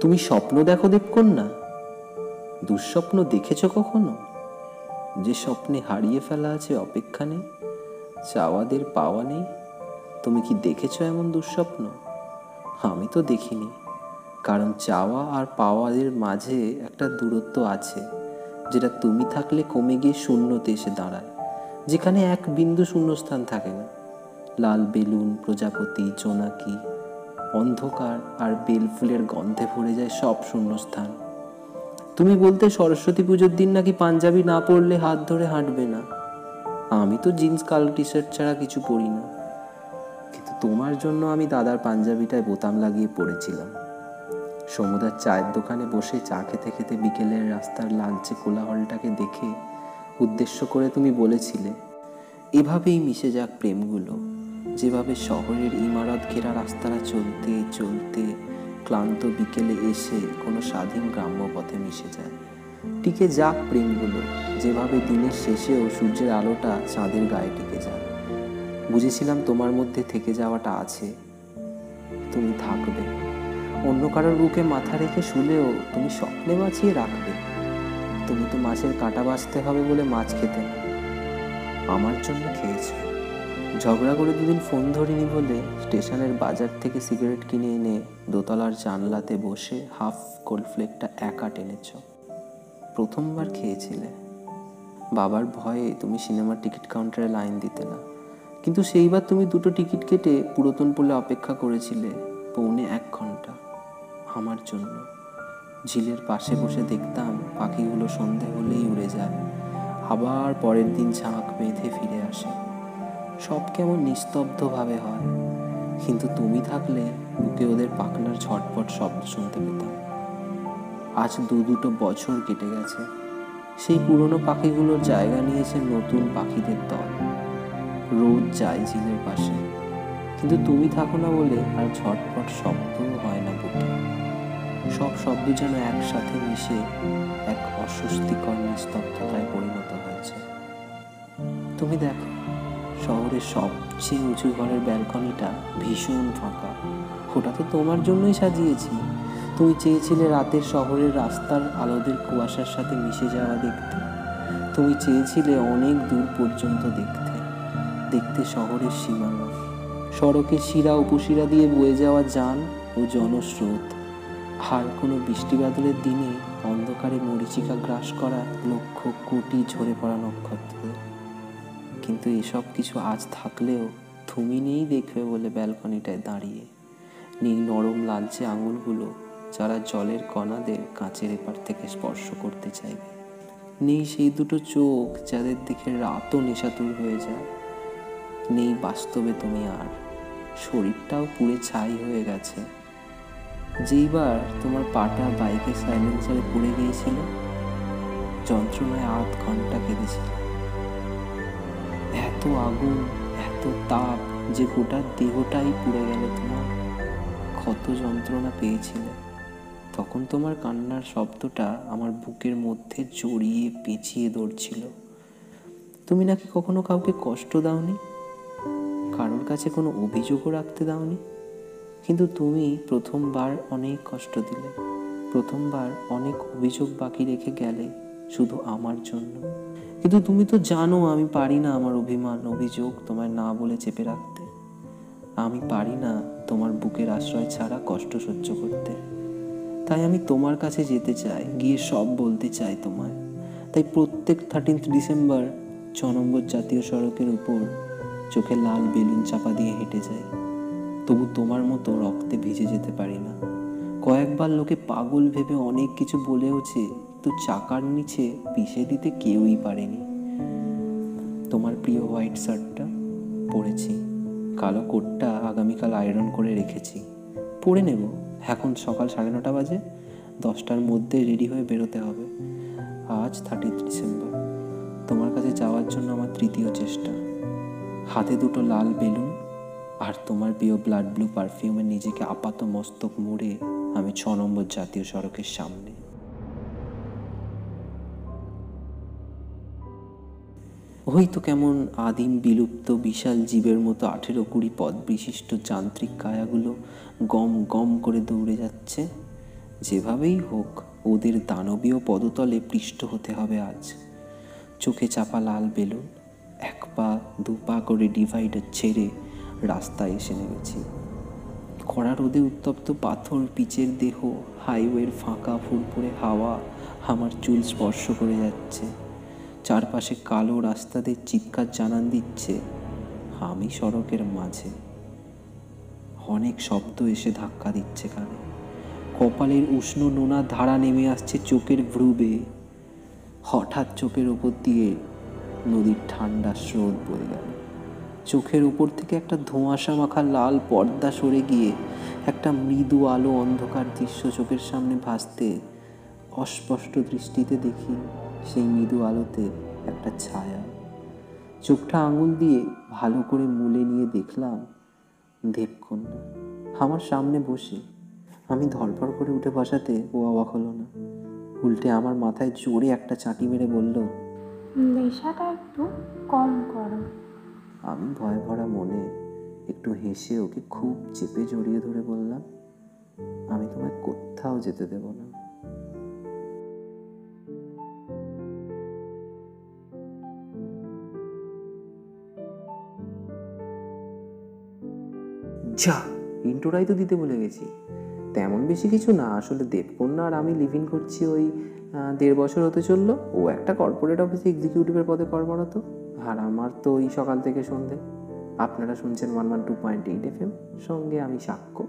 তুমি স্বপ্ন দেখো দেবকন্যা। দুঃস্বপ্ন দেখেছ কখনো? যে স্বপ্নে হারিয়ে ফেলা আছে অপেক্ষা নেই চাওয়াদের পাওয়া নেই, তুমি কি দেখেছ এমন দুঃস্বপ্ন? আমি তো দেখিনি, কারণ চাওয়া আর পাওয়াদের মাঝে একটা দূরত্ব আছে, যেটা তুমি থাকলে কমে গিয়ে শূন্যতে এসে দাঁড়ায়, যেখানে এক বিন্দু শূন্যস্থান থাকে না। লাল বেলুন, প্রজাপতি, জোনাকি অন্ধকার আর বেলফুলের গন্ধে ভরে যায় সব শূন্যস্থান। তুমি বলতে সরস্বতী পুজোর দিন নাকি পাঞ্জাবি না পরলে হাত ধরে হাঁটবে না। আমি তো জিন্স, কালো টি শার্ট ছাড়া কিছু পরি না। কিন্তু তোমার জন্য আমি দাদার পাঞ্জাবিটায় বোতাম লাগিয়ে পড়েছিলাম। সমুদার চায়ের দোকানে বসে চা খেতে খেতে বিকেলের রাস্তার লাঞ্চে কোলাহলটাকে দেখে উদ্দেশ্য করে তুমি বলেছিলে, এভাবেই মিশে যাক প্রেমগুলো। যেভাবে শহরের ইমারত ঘেরা রাস্তাটা চলতে চলতে ক্লান্ত বিকেলে এসে কোনো স্বাধীন গ্রাম্য পথে মিশে যায়। টিকে যাক প্রেমগুলো, যেভাবে দিনের শেষেও সূর্যের আলোটা চাঁদের গায়ে টিকে যায়। বুঝেছিলাম তোমার মধ্যে থেকে যাওয়াটা আছে। তুমি থাকবে। অন্য কারোর বুকে মাথা রেখে শুলেও তুমি স্বপ্নে বাঁচিয়ে রাখবে। তুমি তো মাছের কাটা বাঁচতে হবে বলে মাছ খেতে। আমার জন্য খেয়েছো। ঝগড়া করে দুদিন ফোন ধরিনি বলে স্টেশনের বাজার থেকে সিগারেট কিনে এনে দোতলার জানলাতে বসে হাফ কোল্ডফ্লেকটা একা টেনেছ। প্রথমবার খেয়েছিলে। বাবার ভয়ে তুমি সিনেমার টিকিট কাউন্টারে লাইন দিতে না। কিন্তু সেইবার তুমি দুটো টিকিট কেটে পুরাতন পোলে অপেক্ষা করেছিলে পৌনে এক ঘণ্টা। আমার জন্য। ঝিলের পাশে বসে দেখতাম পাখিগুলো সন্ধে হলেই উড়ে যায়। আবার পরের দিন ঝাঁক বেঁধে ফিরে আসে। সব কেমন নিস্তব্ধভাবে হয়। কিন্তু তুমি থাকলে বুকে ওদের পাখনার ঝটপট শব্দ শুনতে পেতাম। আজ দু দুটো বছর কেটে গেছে। সেই পুরনো পাখিগুলোর জায়গা নিয়েছে নতুন পাখিদের দল। রোজ যায় ঝিলের পাশে। কিন্তু তুমি থাকো না বলে আর ঝটপট শব্দ হয় না বুকে সব শব্দ যেন একসাথে মিশে এক অস্বস্তিকর নিস্তব্ধতায় পরিণত হয়েছে। তুমি দেখো শহরের সবচেয়ে উঁচু ঘরের ব্যালকনিটা ভীষণ ফাঁকা। ওটা তো তোমার জন্যই সাজিয়েছি। তুমি চেয়েছিলে রাতের শহরের রাস্তার আলোদের কুয়াশার সাথে মিশে যাওয়া দেখতে। তুমি চেয়েছিলে অনেক দূর পর্যন্ত দেখতে। দেখতে শহরের সীমানা। সড়কের শিরা, উপশিরা দিয়ে বয়ে যাওয়া যান ও জনস্রোত। আর কোনো বৃষ্টি বাদলের দিনে অন্ধকারে মরিচিকা গ্রাস করা লক্ষ কোটি ঝরে পড়া নক্ষত্রদের কিন্তু এসব কিছু আজ থাকলেও তুমি নেই দেখবে বলে ব্যালকনিটায় দাঁড়িয়ে। নেই নরম লালচে আঙুলগুলো যারা জলের কণাদের কাঁচের এপার থেকে স্পর্শ করতে চাইবে। নেই সেই দুটো চোখ যাদের দিকে রাতও নেশাতুর হয়ে যায়। নেই বাস্তবে তুমি আর। শরীরটাও পুড়ে ছাই হয়ে গেছে। যেইবার তোমার পাটা বাইকের সাইলেন্সারে পুড়ে গিয়েছিল, যন্ত্রণায় আধ ঘণ্টা কেঁদেছিল। এত আগুন, এত তাপ, যে গোটা দেহটাই পুড়ে গেল তোমার। কত যন্ত্রণা পেয়েছিলে। তখন তোমার কান্নার শব্দটা আমার বুকের মধ্যে জড়িয়ে পেঁচিয়ে দৌড়ছিল তুমি নাকি কখনো কাউকে কষ্ট দাওনি? কারোর কাছে কোনো অভিযোগও রাখতে দাওনি? কিন্তু তুমি প্রথমবার অনেক কষ্ট দিলে। প্রথমবার অনেক অভিযোগ বাকি রেখে গেলে শুধু আমার জন্য। কিন্তু তুমি তো জানো আমি পারি না আমার অভিমান, অভিযোগ তোমায় না বলে চেপে রাখতে। আমি পারি না তোমার বুকের আশ্রয় ছাড়া কষ্ট সহ্য করতে। তাই আমি তোমার কাছে যেতে চাই, গিয়ে সব বলতে চাই তোমায়। তাই প্রত্যেক থার্টিন্থ ডিসেম্বর ছ নম্বর জাতীয় সড়কের উপর চোখে লাল বেলুন চাপা দিয়ে হেঁটে যাই। তবু তোমার মতো রক্তে ভিজে যেতে পারি না। কয়েকবার লোকে পাগল ভেবে অনেক কিছু বলেওছে তো চাকার নিচে পিষে দিতে কেউই পারেনি। তোমার প্রিয় হোয়াইট শার্টটা পরেছি, কালো কোটটা আগামীকাল আয়রন করে রেখেছি। পরে নেব, এখন সকাল সাড়ে নটা বাজে, দশটার মধ্যে রেডি হয়ে বেরোতে হবে। আজ থার্টি ডিসেম্বর তোমার কাছে যাওয়ার জন্য আমার তৃতীয় চেষ্টা। হাতে দুটো লাল বেলুন আর তোমার প্রিয় ব্লাড ব্লু পারফিউমে নিজেকে আপাত মস্তক মুড়ে আমি ছ নম্বর জাতীয় সড়কের সামনে। ওই তো কেমন আদিম বিলুপ্ত বিশাল জীবের মতো আঠেরো কুড়ি পদ বিশিষ্ট যান্ত্রিক কায়াগুলো গম গম করে দৌড়ে যাচ্ছে। যেভাবেই হোক, ওদের দানবীয় পদতলে পৃষ্ঠ হতে হবে আজ। চোখে চাপা লাল বেলুন, এক পা, দু পা করে ডিভাইডার ছেড়ে রাস্তায় এসে নেমেছি। কড়া রোদে উত্তপ্ত পাথর, পিচের দেহ, হাইওয়ের ফাঁকা ফুরফুরে হাওয়া আমার চুল স্পর্শ করে যাচ্ছে। চারপাশে কালো রাস্তাদের চিৎকার জানান দিচ্ছে আমি সড়কের মাঝে। অনেক শব্দ এসে ধাক্কা দিচ্ছে কানে। কপালের উষ্ণ নোনা ধারা নেমে আসছে চোখের ভ্রুবে। হঠাৎ চোখের ওপর দিয়ে নদীর ঠান্ডা স্রোত বয়ে গেল। চোখের উপর থেকে একটা ধোঁয়াশা মাখা লাল পর্দা সরে গিয়ে একটা মৃদু আলো অন্ধকার দৃশ্য চোখের সামনে ভাসতে অস্পষ্ট দৃষ্টিতে দেখি সেই মৃদু আলোতে একটা ছায়া। চোখটা আঙুল দিয়ে ভালো করে মুলে নিয়ে দেখলাম দেবকন্যা। আমার সামনে বসে আমি ধরপড় করে উঠে বসাতে ও অবাক হলো না। উল্টে আমার মাথায় জোরে একটা চাটি মেরে বলল নেশাটা একটু কম করো। আমি ভয় ভরা মনে একটু হেসে ওকে খুব চেপে জড়িয়ে ধরে বললাম আমি তোমায় কোথাও যেতে দেব না। যা ইন্টোটাই তো দিতে বলে গেছি। তেমন বেশি কিছু না, আসলে দেবকন্যা আর আমি লিভ ইন করছি ওই দেড় বছর হতে চলল। ও একটা কর্পোরেট অফিসে এক্সিকিউটিভের পদে কর্মরত। আর আমার তো ওই সকাল থেকে সন্ধে। আপনারা শুনছেন one one two point eight F M সঙ্গে আমি সাক্ষ্য।